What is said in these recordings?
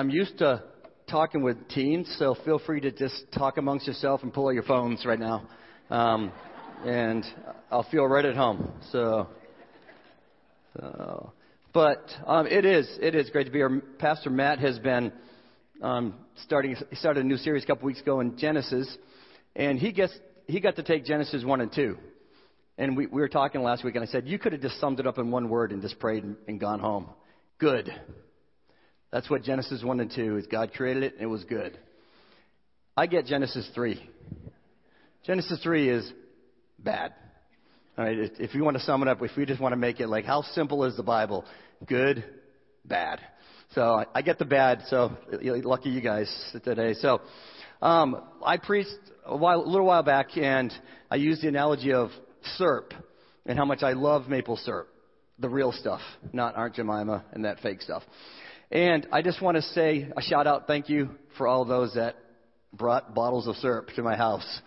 I'm used to talking with teens, so feel free to just talk amongst yourself and pull out your phones right now. Um, and I'll feel right at home. So, so but um, it is it is great to be here. Pastor Matt has been um, starting. Started a new series a couple weeks ago in Genesis, and he gets he got to take Genesis one and two. And we, we were talking last week, and I said you could have just summed it up in one word and just prayed and, and gone home. Good. That's what Genesis one and two is. God created it, and it was good. I get Genesis three. Genesis three is bad. All right, if you want to sum it up, if we just want to make it like how simple is the Bible? Good, bad. So I get the bad. So lucky you guys today. So um, I preached a, while, a little while back, and I used the analogy of syrup and how much I love maple syrup, the real stuff, not Aunt Jemima and that fake stuff. And I just want to say a shout out, thank you for all those that brought bottles of syrup to my house.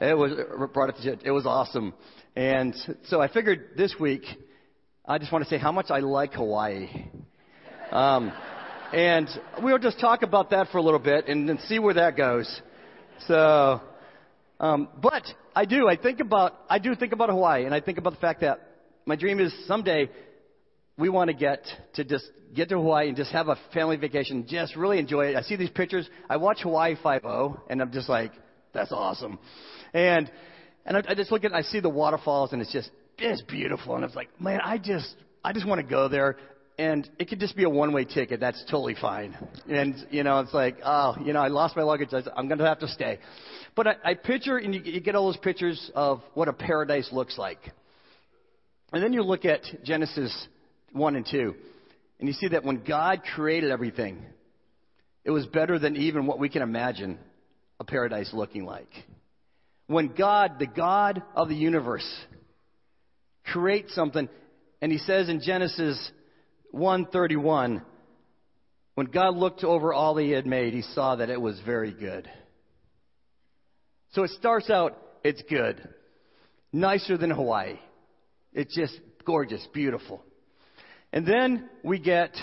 It was brought it to, it was awesome. And so I figured this week I just want to say how much I like Hawaii. Um, and we'll just talk about that for a little bit and then see where that goes. So, um, but I do. I think about I do think about Hawaii, and I think about the fact that my dream is someday we want to get to just get to Hawaii and just have a family vacation, just really enjoy it. I see these pictures. I watch Hawaii Five O, and I'm just like, that's awesome. And and I, I just look at, I see the waterfalls, and it's just it's beautiful. And I was like, man, I just I just want to go there. And it could just be a one-way ticket. That's totally fine. And you know, it's like, oh, you know, I lost my luggage. I'm going to have to stay. But I, I picture, and you, you get all those pictures of what a paradise looks like. And then you look at Genesis 1 and 2, and you see that when God created everything, it was better than even what we can imagine a paradise looking like. When God, the God of the universe, creates something, and he says in Genesis 1:31, when God looked over all he had made, he saw that it was very good. So it starts out, it's good. Nicer than Hawaii. It's just gorgeous, beautiful. And then we get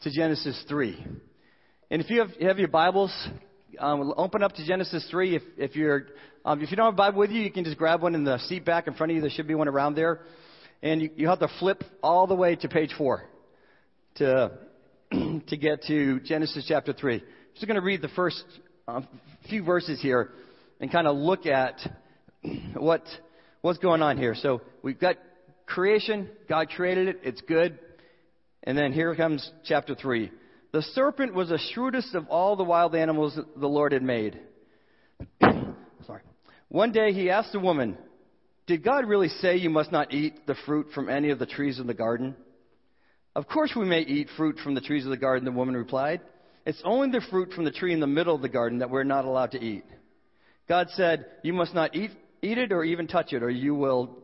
to Genesis 3. And if you have, you have your Bibles, um, open up to Genesis 3. If, if, you're, um, if you don't have a Bible with you, you can just grab one in the seat back in front of you. There should be one around there. And you, you have to flip all the way to page 4 to, to get to Genesis chapter 3. I'm just going to read the first uh, few verses here and kind of look at what, what's going on here. So we've got creation. God created it. It's good. And then here comes chapter 3. The serpent was the shrewdest of all the wild animals the Lord had made. Sorry. One day he asked the woman, Did God really say you must not eat the fruit from any of the trees in the garden? Of course we may eat fruit from the trees of the garden, the woman replied. It's only the fruit from the tree in the middle of the garden that we're not allowed to eat. God said, You must not eat, eat it or even touch it, or you will,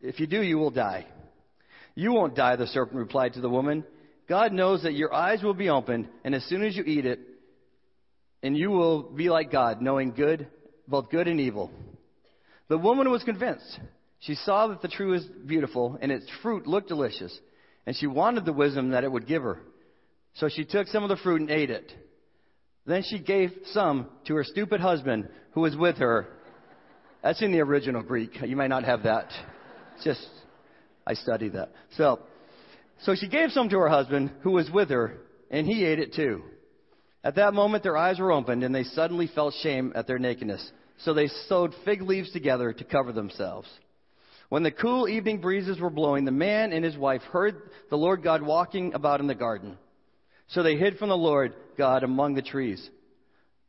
if you do, you will die. You won't die, the serpent replied to the woman. God knows that your eyes will be opened, and as soon as you eat it, and you will be like God, knowing good, both good and evil. The woman was convinced. She saw that the tree was beautiful, and its fruit looked delicious, and she wanted the wisdom that it would give her. So she took some of the fruit and ate it. Then she gave some to her stupid husband who was with her. That's in the original Greek. You might not have that. Just, I studied that. So, so she gave some to her husband, who was with her, and he ate it too. At that moment, their eyes were opened, and they suddenly felt shame at their nakedness. So they sewed fig leaves together to cover themselves. When the cool evening breezes were blowing, the man and his wife heard the Lord God walking about in the garden. So they hid from the Lord God among the trees.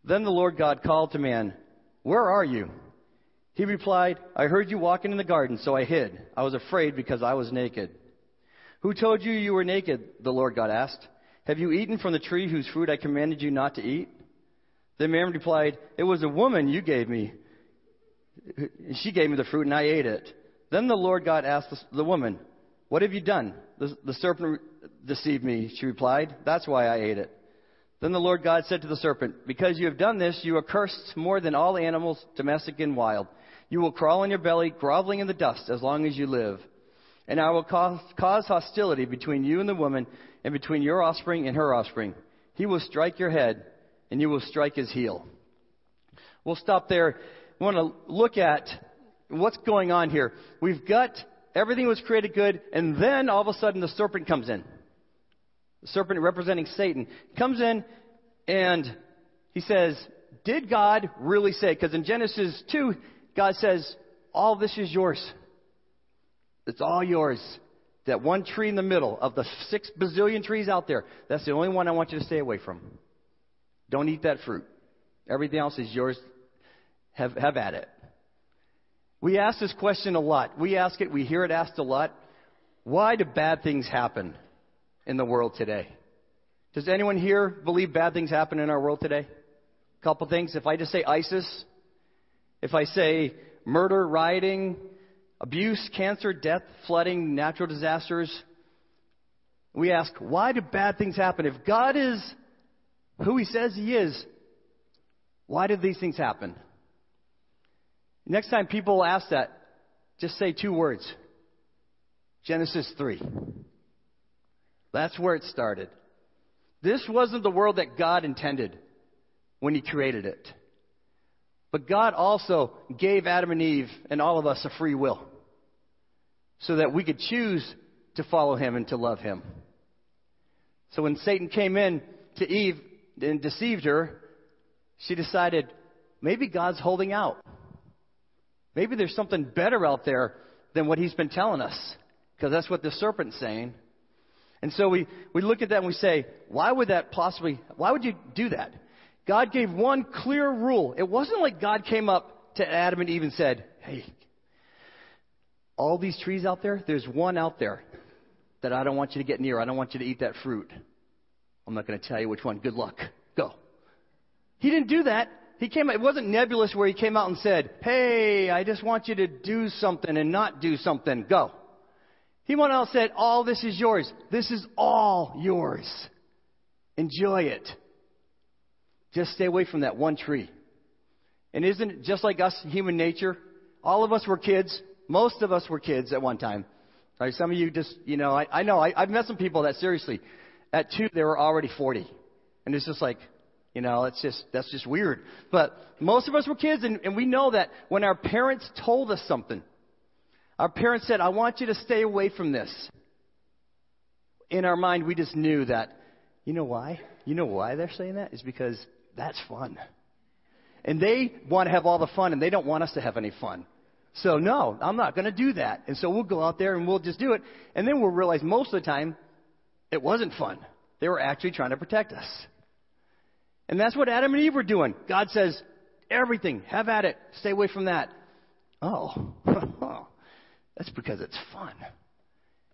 Then the Lord God called to man, Where are you? He replied, I heard you walking in the garden, so I hid. I was afraid because I was naked. Who told you you were naked? The Lord God asked. Have you eaten from the tree whose fruit I commanded you not to eat? The man replied, It was a woman you gave me. She gave me the fruit and I ate it. Then the Lord God asked the woman, What have you done? The, the serpent deceived me, she replied. That's why I ate it. Then the Lord God said to the serpent, Because you have done this, you are cursed more than all animals, domestic and wild. You will crawl on your belly, groveling in the dust, as long as you live. And I will cause, cause hostility between you and the woman, and between your offspring and her offspring. he will strike your head, and you will strike his heel. We'll stop there. We want to look at what's going on here. We've got everything was created good, and then all of a sudden the serpent comes in. The serpent representing Satan comes in and he says, Did God really say? Because in Genesis 2, God says, All this is yours. It's all yours. That one tree in the middle of the six bazillion trees out there, that's the only one I want you to stay away from. Don't eat that fruit. Everything else is yours. Have, have at it. We ask this question a lot. We ask it, we hear it asked a lot. Why do bad things happen in the world today? Does anyone here believe bad things happen in our world today? A couple things. If I just say ISIS, if I say murder, rioting, abuse, cancer, death, flooding, natural disasters, we ask, why do bad things happen? If God is who He says He is, why did these things happen? Next time people ask that, just say two words Genesis 3. That's where it started. This wasn't the world that God intended when He created it. But God also gave Adam and Eve and all of us a free will so that we could choose to follow Him and to love Him. So when Satan came in to Eve and deceived her, she decided maybe God's holding out. Maybe there's something better out there than what he's been telling us, because that's what the serpent's saying. And so we, we look at that and we say, why would that possibly, why would you do that? God gave one clear rule. It wasn't like God came up to Adam and Eve and said, hey, all these trees out there, there's one out there that I don't want you to get near. I don't want you to eat that fruit. I'm not going to tell you which one. Good luck. Go. He didn't do that. He came, it wasn't nebulous where he came out and said, Hey, I just want you to do something and not do something. Go. He went out and said, All this is yours. This is all yours. Enjoy it. Just stay away from that one tree. And isn't it just like us, human nature? All of us were kids. Most of us were kids at one time. Right? Some of you just, you know, I, I know, I, I've met some people that seriously, at two, they were already 40. And it's just like, you know, it's just, that's just weird. But most of us were kids, and, and we know that when our parents told us something, our parents said, I want you to stay away from this. In our mind, we just knew that, you know why? You know why they're saying that? Is because that's fun. And they want to have all the fun, and they don't want us to have any fun. So, no, I'm not going to do that. And so we'll go out there and we'll just do it. And then we'll realize most of the time it wasn't fun. They were actually trying to protect us. And that's what Adam and Eve were doing. God says, everything, have at it. Stay away from that. Oh, that's because it's fun.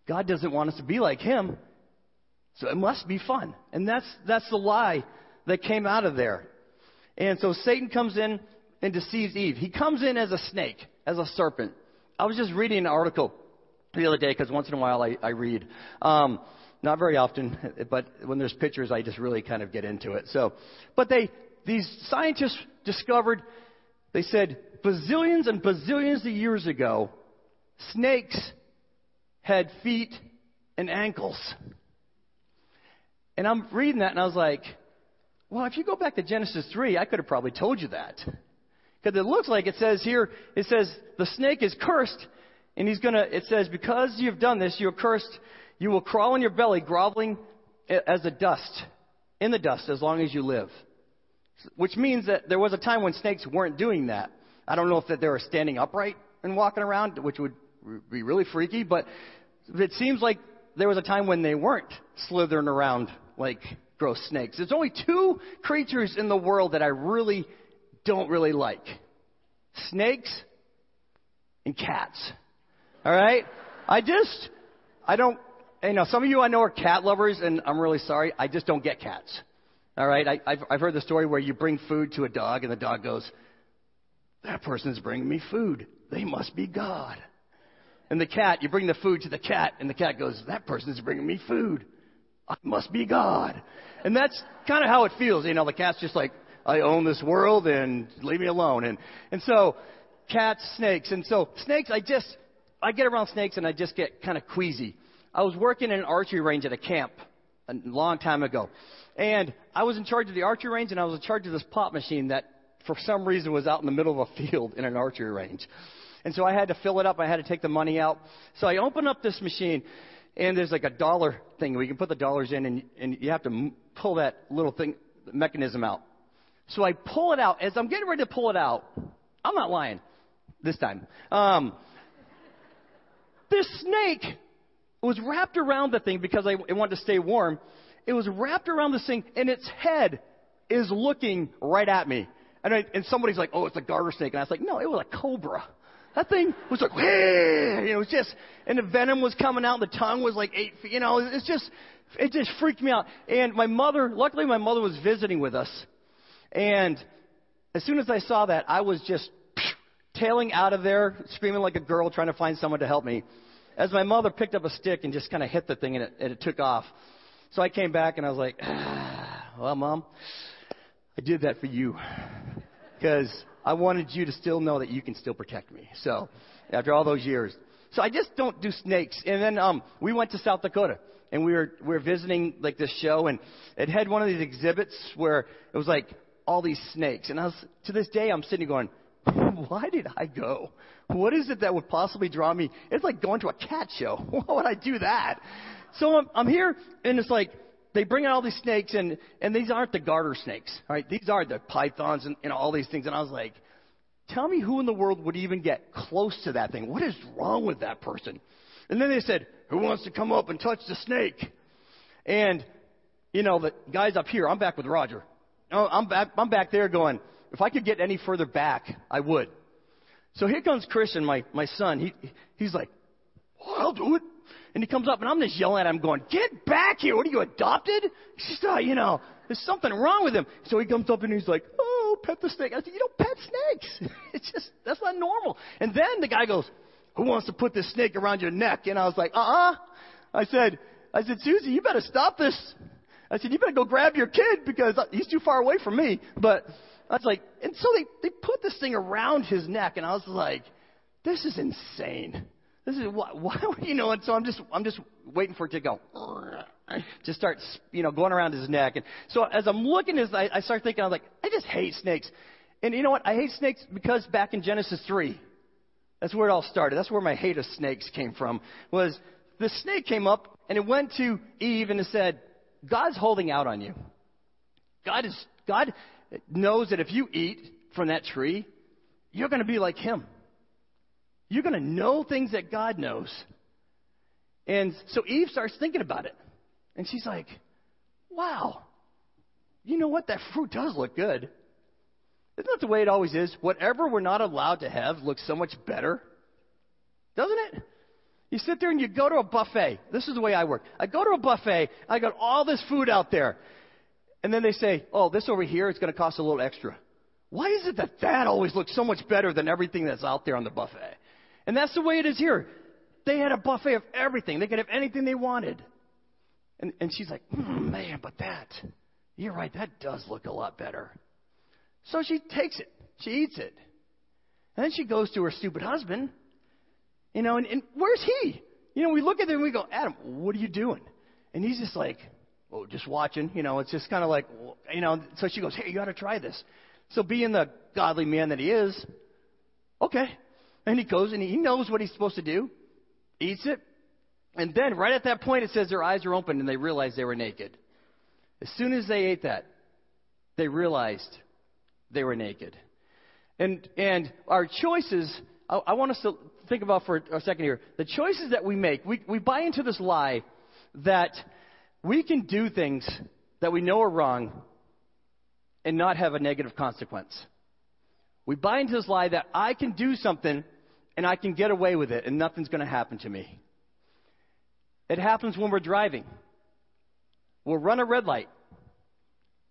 God doesn't want us to be like Him, so it must be fun. And that's, that's the lie that came out of there. And so Satan comes in and deceives Eve. He comes in as a snake, as a serpent. I was just reading an article the other day because once in a while I, I read. Um, not very often, but when there's pictures, I just really kind of get into it. So, but they, these scientists discovered, they said, bazillions and bazillions of years ago, snakes had feet and ankles. And I'm reading that and I was like, well, if you go back to Genesis 3, I could have probably told you that. Because it looks like it says here, it says the snake is cursed, and he's gonna, it says, because you've done this, you're cursed, you will crawl on your belly, groveling as the dust, in the dust, as long as you live. Which means that there was a time when snakes weren't doing that. I don't know if that they were standing upright and walking around, which would be really freaky, but it seems like there was a time when they weren't slithering around like gross snakes. There's only two creatures in the world that I really don't really like snakes and cats. All right? I just, I don't you know, some of you I know are cat lovers, and I'm really sorry. I just don't get cats. All right? I, I've, I've heard the story where you bring food to a dog, and the dog goes, That person's bringing me food. They must be God. And the cat, you bring the food to the cat, and the cat goes, That person's bringing me food. I must be God. And that's kind of how it feels. You know, the cat's just like, I own this world and leave me alone. And, and so, cats, snakes. And so, snakes, I just, I get around snakes and I just get kind of queasy. I was working in an archery range at a camp a long time ago. And I was in charge of the archery range, and I was in charge of this pop machine that, for some reason, was out in the middle of a field in an archery range. And so I had to fill it up. I had to take the money out. So I open up this machine, and there's like a dollar thing you can put the dollars in, and, and you have to pull that little thing mechanism out. So I pull it out. As I'm getting ready to pull it out, I'm not lying this time. Um, this snake was wrapped around the thing because I, it wanted to stay warm. It was wrapped around this thing, and its head is looking right at me. And, I, and somebody's like, "Oh, it's a garter snake," and I was like, "No, it was a cobra." That thing was like, you know, it was just, and the venom was coming out, and the tongue was like eight feet, you know, it's just, it just freaked me out. And my mother, luckily my mother was visiting with us. And as soon as I saw that, I was just tailing out of there, screaming like a girl, trying to find someone to help me. As my mother picked up a stick and just kind of hit the thing, and it, and it took off. So I came back and I was like, ah, well, mom, I did that for you. Because I wanted you to still know that you can still protect me. So, after all those years. So I just don't do snakes. And then um, we went to South Dakota. And we were we were visiting like this show. And it had one of these exhibits where it was like all these snakes. And I was to this day I'm sitting going why did I go? What is it that would possibly draw me? It's like going to a cat show. Why would I do that? So I'm, I'm here and it's like they bring out all these snakes, and, and these aren't the garter snakes, right? These are the pythons and, and all these things. And I was like, tell me who in the world would even get close to that thing? What is wrong with that person? And then they said, who wants to come up and touch the snake? And, you know, the guys up here, I'm back with Roger. Oh, I'm back, I'm back there going, if I could get any further back, I would. So here comes Christian, my, my son. He, he's like, well, I'll do it. And he comes up and I'm just yelling at him going, get back here. What are you, adopted? He's just, uh, you know, there's something wrong with him. So he comes up and he's like, oh, pet the snake. I said, you don't pet snakes. it's just, that's not normal. And then the guy goes, who wants to put this snake around your neck? And I was like, uh-uh. I said, I said, Susie, you better stop this. I said, you better go grab your kid because he's too far away from me. But I was like, and so they, they put this thing around his neck and I was like, this is insane. This is why, why you know, and so I'm just, I'm just waiting for it to go. Just start, you know, going around his neck. And so as I'm looking at this, I, start thinking, I was like, I just hate snakes. And you know what? I hate snakes because back in Genesis 3, that's where it all started. That's where my hate of snakes came from. Was the snake came up and it went to Eve and it said, God's holding out on you. God is, God knows that if you eat from that tree, you're going to be like Him. You're going to know things that God knows. And so Eve starts thinking about it. And she's like, wow, you know what? That fruit does look good. Isn't that the way it always is? Whatever we're not allowed to have looks so much better. Doesn't it? You sit there and you go to a buffet. This is the way I work. I go to a buffet, I got all this food out there. And then they say, oh, this over here is going to cost a little extra. Why is it that that always looks so much better than everything that's out there on the buffet? And that's the way it is here. They had a buffet of everything. They could have anything they wanted. And, and she's like, mm, man, but that, you're right, that does look a lot better. So she takes it. She eats it. And then she goes to her stupid husband. You know, and, and where's he? You know, we look at him and we go, Adam, what are you doing? And he's just like, oh, just watching. You know, it's just kind of like, you know, so she goes, hey, you got to try this. So being the godly man that he is, okay, and he goes and he knows what he's supposed to do, eats it, and then right at that point it says their eyes are open and they realize they were naked. As soon as they ate that, they realized they were naked. And and our choices, I, I want us to think about for a second here. The choices that we make, we, we buy into this lie that we can do things that we know are wrong and not have a negative consequence. We buy into this lie that I can do something and I can get away with it and nothing's going to happen to me. It happens when we're driving. We'll run a red light.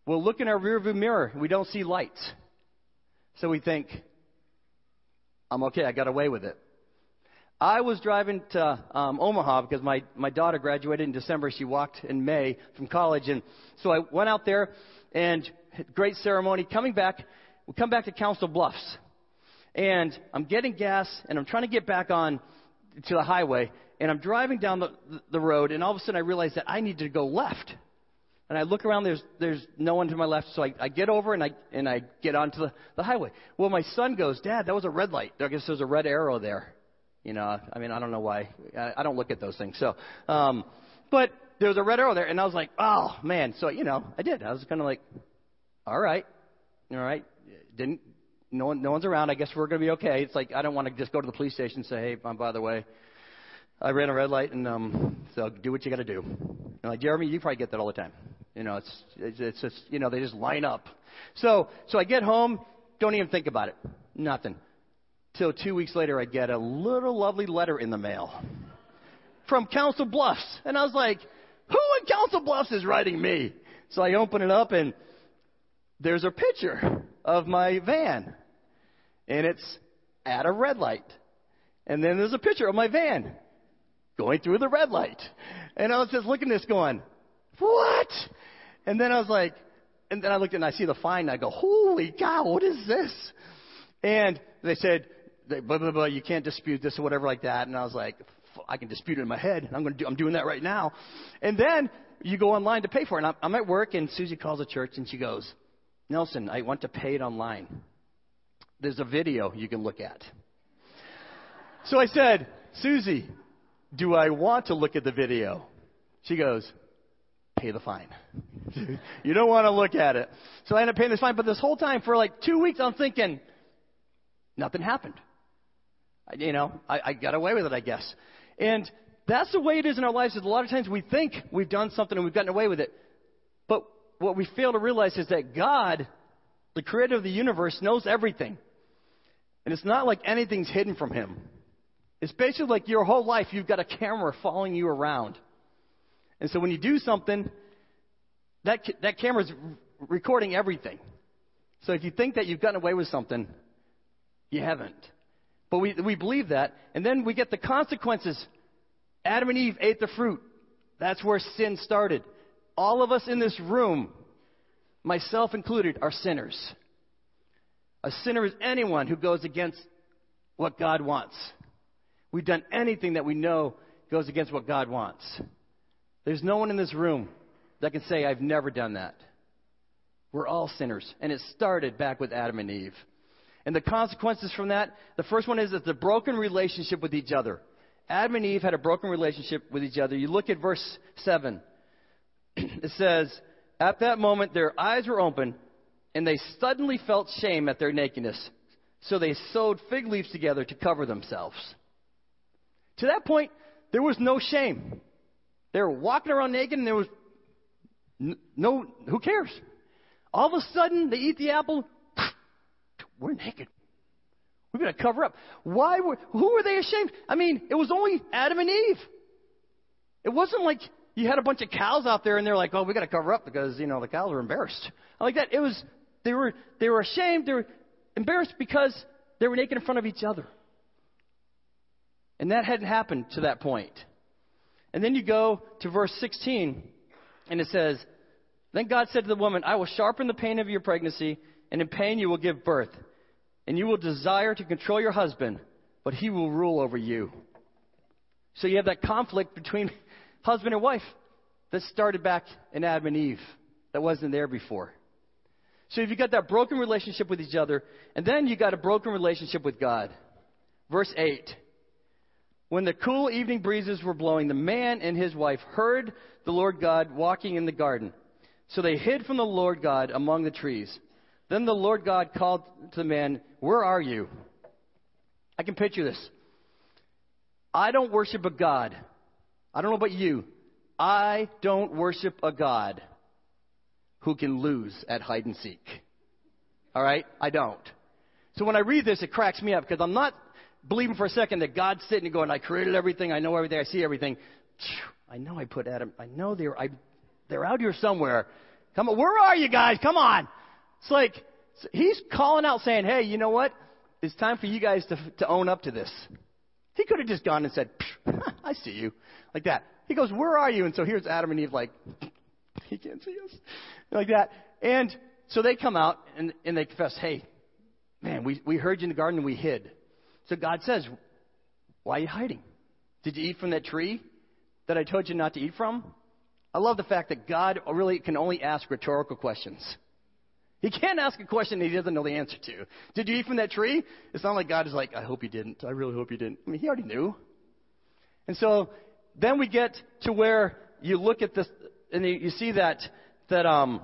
We'll look in our rearview mirror. We don't see lights. So we think, I'm okay. I got away with it. I was driving to um, Omaha because my, my daughter graduated in December. She walked in May from college. And so I went out there and great ceremony. Coming back, we come back to Council Bluffs and I'm getting gas and I'm trying to get back on to the highway and I'm driving down the, the road and all of a sudden I realize that I need to go left And I look around, there's, there's no one to my left, so I, I get over and I, and I get onto the, the highway. Well, my son goes, Dad, that was a red light. I guess there's a red arrow there. You know, I mean, I don't know why. I, I don't look at those things. So, um, but there was a red arrow there, and I was like, oh, man. So, you know, I did. I was kind of like, all right, all right. Didn't, no, one, no one's around. I guess we're going to be okay. It's like, I don't want to just go to the police station and say, hey, um, by the way, I ran a red light, and um, so do what you got to do. And like Jeremy, you probably get that all the time. You know, it's, it's it's just you know they just line up. So so I get home, don't even think about it, nothing. Till two weeks later, I get a little lovely letter in the mail from Council Bluffs, and I was like, who in Council Bluffs is writing me? So I open it up, and there's a picture of my van, and it's at a red light. And then there's a picture of my van going through the red light. And I was just looking at this going, what? And then I was like, and then I looked and I see the fine and I go, holy cow, what is this? And they said, blah, blah, blah, you can't dispute this or whatever like that. And I was like, I can dispute it in my head. I'm going to do, I'm doing that right now. And then you go online to pay for it. And I'm, I'm at work and Susie calls the church and she goes, Nelson, I want to pay it online. There's a video you can look at. So I said, Susie, do I want to look at the video? She goes, Pay the fine. you don't want to look at it. So I end up paying this fine. But this whole time, for like two weeks, I'm thinking, nothing happened. I, you know, I, I got away with it, I guess. And that's the way it is in our lives. Is a lot of times we think we've done something and we've gotten away with it. But what we fail to realize is that God, the creator of the universe, knows everything. And it's not like anything's hidden from him. It's basically like your whole life you've got a camera following you around. And so when you do something, that, that camera's recording everything. So if you think that you've gotten away with something, you haven't. But we, we believe that. And then we get the consequences. Adam and Eve ate the fruit. That's where sin started. All of us in this room, myself included, are sinners. A sinner is anyone who goes against what God wants. We've done anything that we know goes against what God wants. There's no one in this room that can say, I've never done that. We're all sinners. And it started back with Adam and Eve. And the consequences from that, the first one is it's a broken relationship with each other. Adam and Eve had a broken relationship with each other. You look at verse 7. it says, At that moment their eyes were open, and they suddenly felt shame at their nakedness. So they sewed fig leaves together to cover themselves. To that point, there was no shame. They were walking around naked and there was no, who cares? All of a sudden, they eat the apple. We're naked. We're going to cover up. Why were, who were they ashamed? I mean, it was only Adam and Eve. It wasn't like you had a bunch of cows out there and they're like, oh, we got to cover up because, you know, the cows are embarrassed. Like that. It was, they were, they were ashamed. They were embarrassed because they were naked in front of each other. And that hadn't happened to that point. And then you go to verse 16, and it says, Then God said to the woman, I will sharpen the pain of your pregnancy, and in pain you will give birth. And you will desire to control your husband, but he will rule over you. So you have that conflict between husband and wife that started back in Adam and Eve that wasn't there before. So if you got that broken relationship with each other, and then you got a broken relationship with God. Verse 8. When the cool evening breezes were blowing, the man and his wife heard the Lord God walking in the garden. So they hid from the Lord God among the trees. Then the Lord God called to the man, Where are you? I can picture this. I don't worship a God. I don't know about you. I don't worship a God who can lose at hide and seek. All right? I don't. So when I read this, it cracks me up because I'm not believing for a second that God's sitting and going, I created everything, I know everything, I see everything. I know I put Adam, I know they're, I, they're out here somewhere. Come on, where are you guys? Come on. It's like, he's calling out saying, hey, you know what? It's time for you guys to, to own up to this. He could have just gone and said, I see you. Like that. He goes, where are you? And so here's Adam and Eve like, he can't see us. Like that. And so they come out and, and they confess, hey, man, we, we heard you in the garden and we hid. So God says, Why are you hiding? Did you eat from that tree that I told you not to eat from? I love the fact that God really can only ask rhetorical questions. He can't ask a question he doesn't know the answer to. Did you eat from that tree? It's not like God is like, I hope you didn't. I really hope you didn't. I mean, he already knew. And so then we get to where you look at this and you see that, that, um,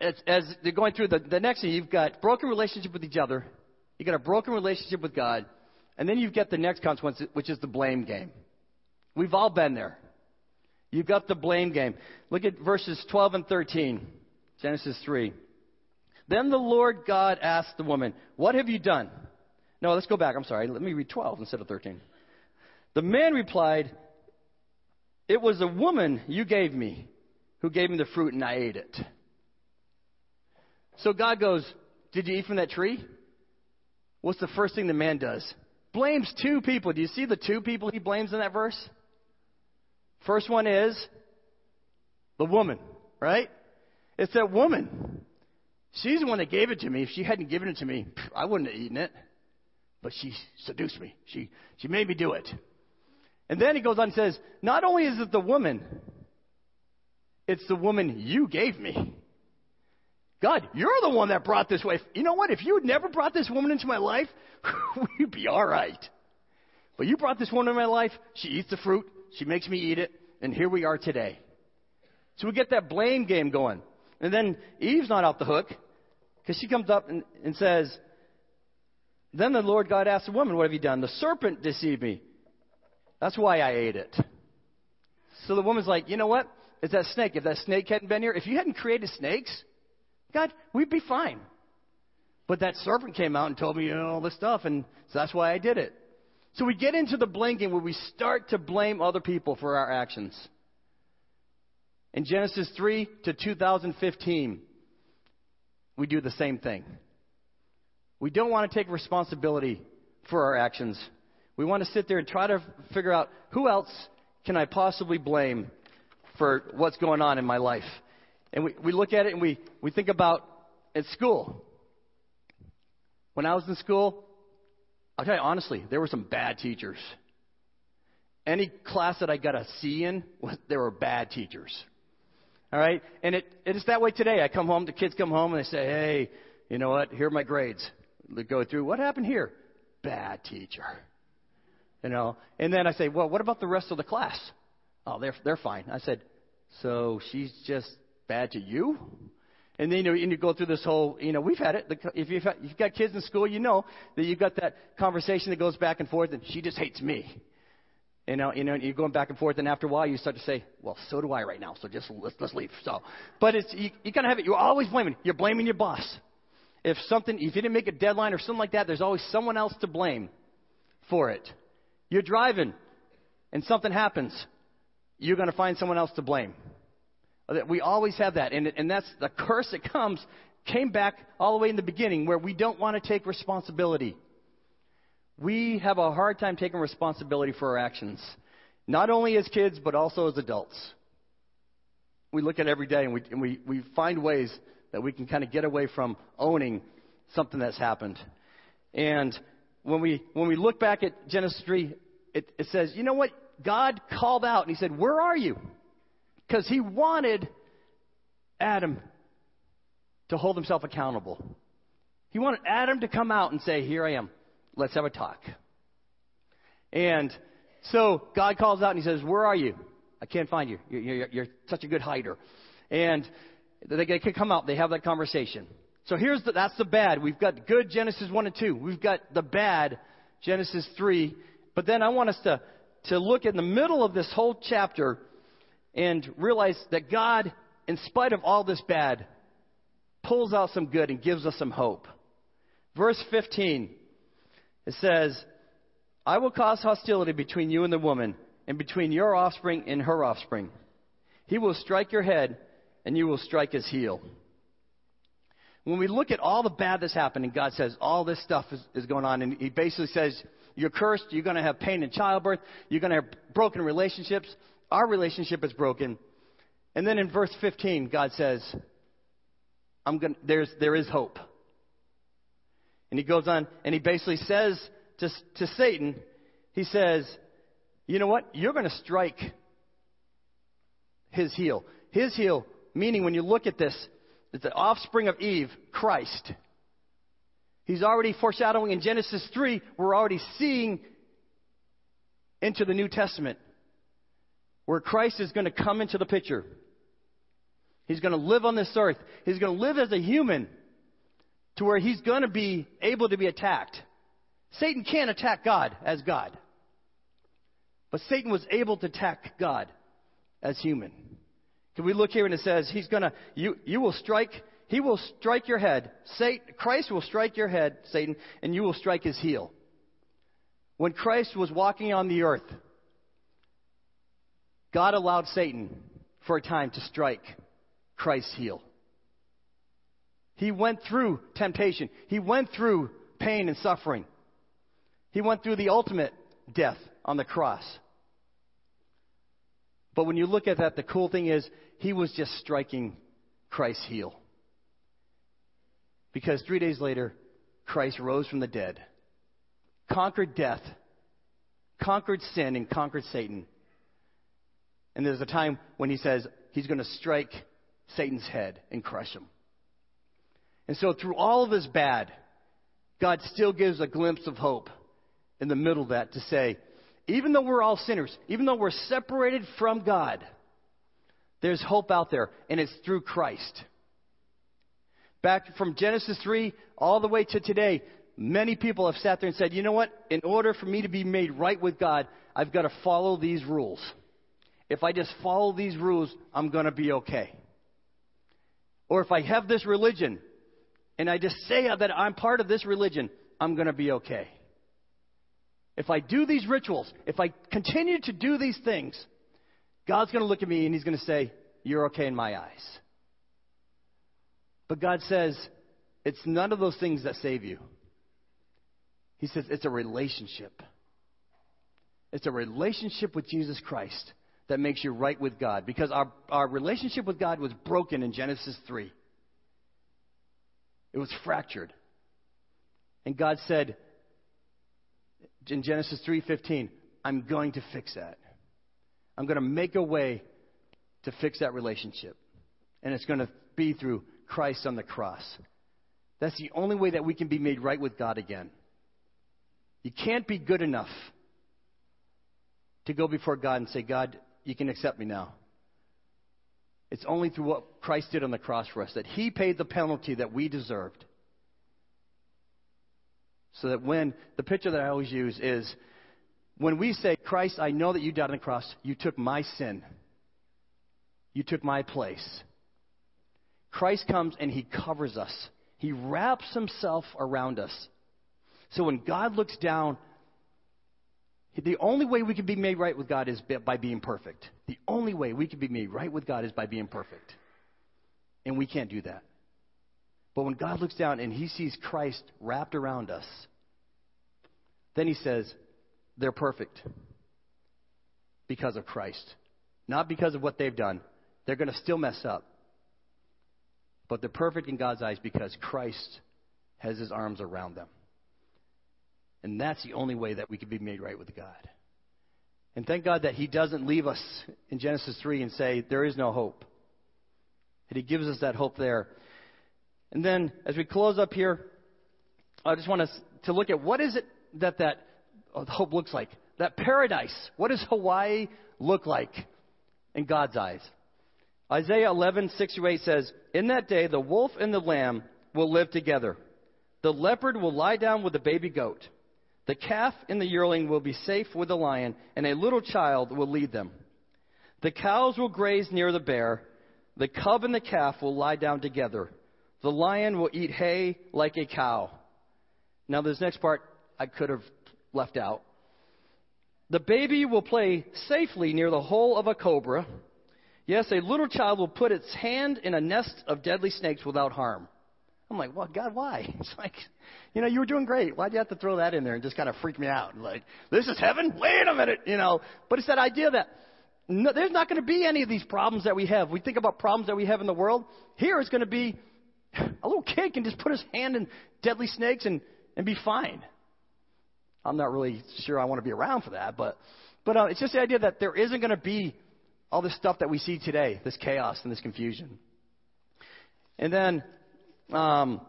as, as they're going through the, the next thing, you've got broken relationship with each other. You've got a broken relationship with God. And then you've got the next consequence, which is the blame game. We've all been there. You've got the blame game. Look at verses 12 and 13, Genesis 3. Then the Lord God asked the woman, What have you done? No, let's go back. I'm sorry. Let me read 12 instead of 13. The man replied, It was a woman you gave me who gave me the fruit, and I ate it. So God goes, Did you eat from that tree? What's the first thing the man does? Blames two people. Do you see the two people he blames in that verse? First one is the woman, right? It's that woman. She's the one that gave it to me. If she hadn't given it to me, I wouldn't have eaten it. But she seduced me. She, she made me do it. And then he goes on and says, Not only is it the woman, it's the woman you gave me. God, you're the one that brought this way. You know what? If you had never brought this woman into my life, we'd be all right. But you brought this woman into my life. She eats the fruit. She makes me eat it. And here we are today. So we get that blame game going. And then Eve's not off the hook because she comes up and, and says, Then the Lord God asked the woman, What have you done? The serpent deceived me. That's why I ate it. So the woman's like, You know what? It's that snake. If that snake hadn't been here, if you hadn't created snakes, God, we'd be fine. But that serpent came out and told me you know, all this stuff, and so that's why I did it. So we get into the blinking where we start to blame other people for our actions. In Genesis 3 to 2015, we do the same thing. We don't want to take responsibility for our actions. We want to sit there and try to figure out who else can I possibly blame for what's going on in my life. And we, we look at it and we, we think about at school. When I was in school, I'll tell you honestly, there were some bad teachers. Any class that I got a C in, there were bad teachers. All right? And it, it is that way today. I come home, the kids come home and they say, hey, you know what? Here are my grades. They go through, what happened here? Bad teacher. You know? And then I say, well, what about the rest of the class? Oh, they're, they're fine. I said, so she's just bad to you? And then you know, and you go through this whole, you know, we've had it. If you've, had, you've got kids in school, you know that you've got that conversation that goes back and forth, and she just hates me. You know, you know, you're going back and forth, and after a while, you start to say, "Well, so do I right now. So just let's let's leave." So, but it's you, you kind of have it. You're always blaming. You're blaming your boss. If something, if you didn't make a deadline or something like that, there's always someone else to blame for it. You're driving, and something happens. You're going to find someone else to blame. Uh, we always have that. And, and that's the curse that comes, came back all the way in the beginning where we don't want to take responsibility. We have a hard time taking responsibility for our actions, not only as kids, but also as adults. We look at every day and we, and we, we find ways that we can kind of get away from owning something that's happened. And when we, when we look back at Genesis 3, it, it says, you know what? God called out and he said, Where are you? Because he wanted Adam to hold himself accountable. He wanted Adam to come out and say, Here I am. Let's have a talk. And so God calls out and he says, Where are you? I can't find you. You're, you're, you're such a good hider. And they, they can come out. They have that conversation. So here's the, that's the bad. We've got good Genesis 1 and 2. We've got the bad Genesis 3. But then I want us to, to look in the middle of this whole chapter and realize that God, in spite of all this bad, pulls out some good and gives us some hope. Verse 15, it says, I will cause hostility between you and the woman, and between your offspring and her offspring. He will strike your head, and you will strike his heel. When we look at all the bad that's happened, and God says all this stuff is, is going on, and He basically says, You're cursed, you're going to have pain in childbirth, you're going to have broken relationships, our relationship is broken. And then in verse 15, God says, I'm going there's, there is hope. And he goes on and he basically says to, to Satan, he says, You know what? You're going to strike his heel. His heel, meaning when you look at this, it's the offspring of Eve, Christ. He's already foreshadowing in Genesis 3, we're already seeing into the New Testament where Christ is going to come into the picture. He's going to live on this earth. He's going to live as a human to where he's going to be able to be attacked. Satan can't attack God as God. But Satan was able to attack God as human. Can we look here and it says he's going to you you will strike he will strike your head. Satan, Christ will strike your head, Satan, and you will strike his heel. When Christ was walking on the earth, God allowed Satan for a time to strike Christ's heel. He went through temptation. He went through pain and suffering. He went through the ultimate death on the cross. But when you look at that, the cool thing is he was just striking Christ's heel. Because three days later, Christ rose from the dead, conquered death, conquered sin, and conquered Satan. And there's a time when he says he's going to strike Satan's head and crush him. And so, through all of his bad, God still gives a glimpse of hope in the middle of that to say, even though we're all sinners, even though we're separated from God, there's hope out there, and it's through Christ. Back from Genesis 3 all the way to today, many people have sat there and said, you know what? In order for me to be made right with God, I've got to follow these rules. If I just follow these rules, I'm going to be okay. Or if I have this religion and I just say that I'm part of this religion, I'm going to be okay. If I do these rituals, if I continue to do these things, God's going to look at me and He's going to say, You're okay in my eyes. But God says, It's none of those things that save you. He says, It's a relationship. It's a relationship with Jesus Christ that makes you right with God because our, our relationship with God was broken in Genesis 3. It was fractured. And God said, in Genesis 3:15, I'm going to fix that. I'm going to make a way to fix that relationship. And it's going to be through Christ on the cross. That's the only way that we can be made right with God again. You can't be good enough to go before God and say, God, you can accept me now. It's only through what Christ did on the cross for us that He paid the penalty that we deserved. So that when the picture that I always use is when we say, Christ, I know that you died on the cross, you took my sin, you took my place. Christ comes and he covers us, he wraps himself around us. So when God looks down, the only way we can be made right with God is by being perfect. The only way we can be made right with God is by being perfect. And we can't do that. But when God looks down and he sees Christ wrapped around us, then he says, they're perfect because of Christ. Not because of what they've done. They're going to still mess up. But they're perfect in God's eyes because Christ has his arms around them. And that's the only way that we can be made right with God. And thank God that he doesn't leave us in Genesis 3 and say, there is no hope. And he gives us that hope there. And then, as we close up here, I just want us to look at what is it that that hope looks like. That paradise. What does Hawaii look like in God's eyes? Isaiah 11, 6 8 says, In that day the wolf and the lamb will live together. The leopard will lie down with the baby goat. The calf and the yearling will be safe with the lion, and a little child will lead them. The cows will graze near the bear. The cub and the calf will lie down together. The lion will eat hay like a cow. Now, this next part I could have left out. The baby will play safely near the hole of a cobra. Yes, a little child will put its hand in a nest of deadly snakes without harm. I'm like, well, God, why? It's like, you know, you were doing great. Why'd you have to throw that in there and just kind of freak me out? Like, this is heaven? Wait a minute, you know. But it's that idea that no, there's not going to be any of these problems that we have. We think about problems that we have in the world. Here it's going to be a little kid can just put his hand in deadly snakes and, and be fine. I'm not really sure I want to be around for that, but, but uh, it's just the idea that there isn't going to be all this stuff that we see today, this chaos and this confusion. And then um,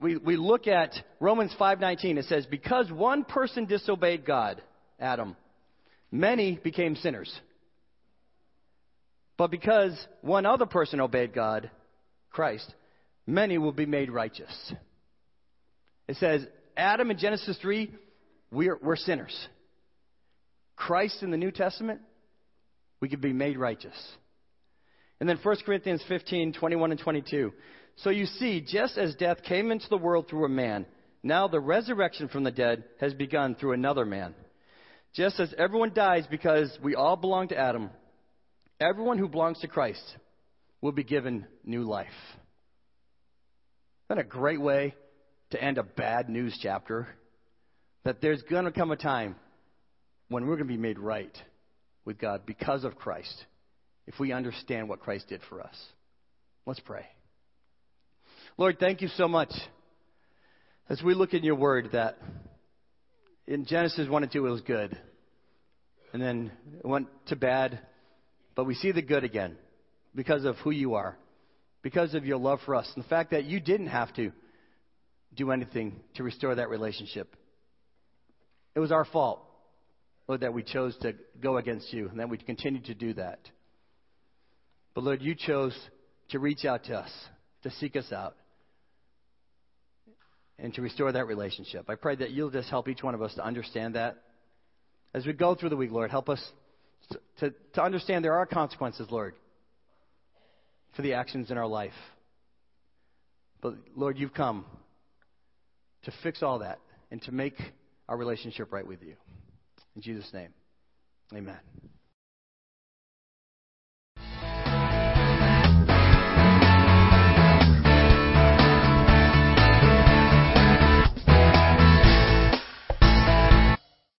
we, we look at Romans 5.19. It says, because one person disobeyed God, Adam, many became sinners. But because one other person obeyed God, Christ, many will be made righteous. It says, Adam in Genesis 3, we're, we're sinners. Christ in the New Testament, we can be made righteous. And then 1 Corinthians 15, 21 and 22. So you see, just as death came into the world through a man, now the resurrection from the dead has begun through another man. Just as everyone dies because we all belong to Adam, everyone who belongs to Christ will be given new life. Isn't that a great way to end a bad news chapter? That there's going to come a time when we're going to be made right with God because of Christ, if we understand what Christ did for us. Let's pray. Lord, thank you so much as we look in your word that in Genesis 1 and 2 it was good. And then it went to bad, but we see the good again because of who you are, because of your love for us, and the fact that you didn't have to do anything to restore that relationship. It was our fault. Lord, that we chose to go against you and that we continue to do that. But Lord, you chose to reach out to us, to seek us out, and to restore that relationship. I pray that you'll just help each one of us to understand that. As we go through the week, Lord, help us to, to, understand there are consequences, Lord, for the actions in our life. But Lord, you've come to fix all that and to make our relationship right with you. In Jesus' name, amen.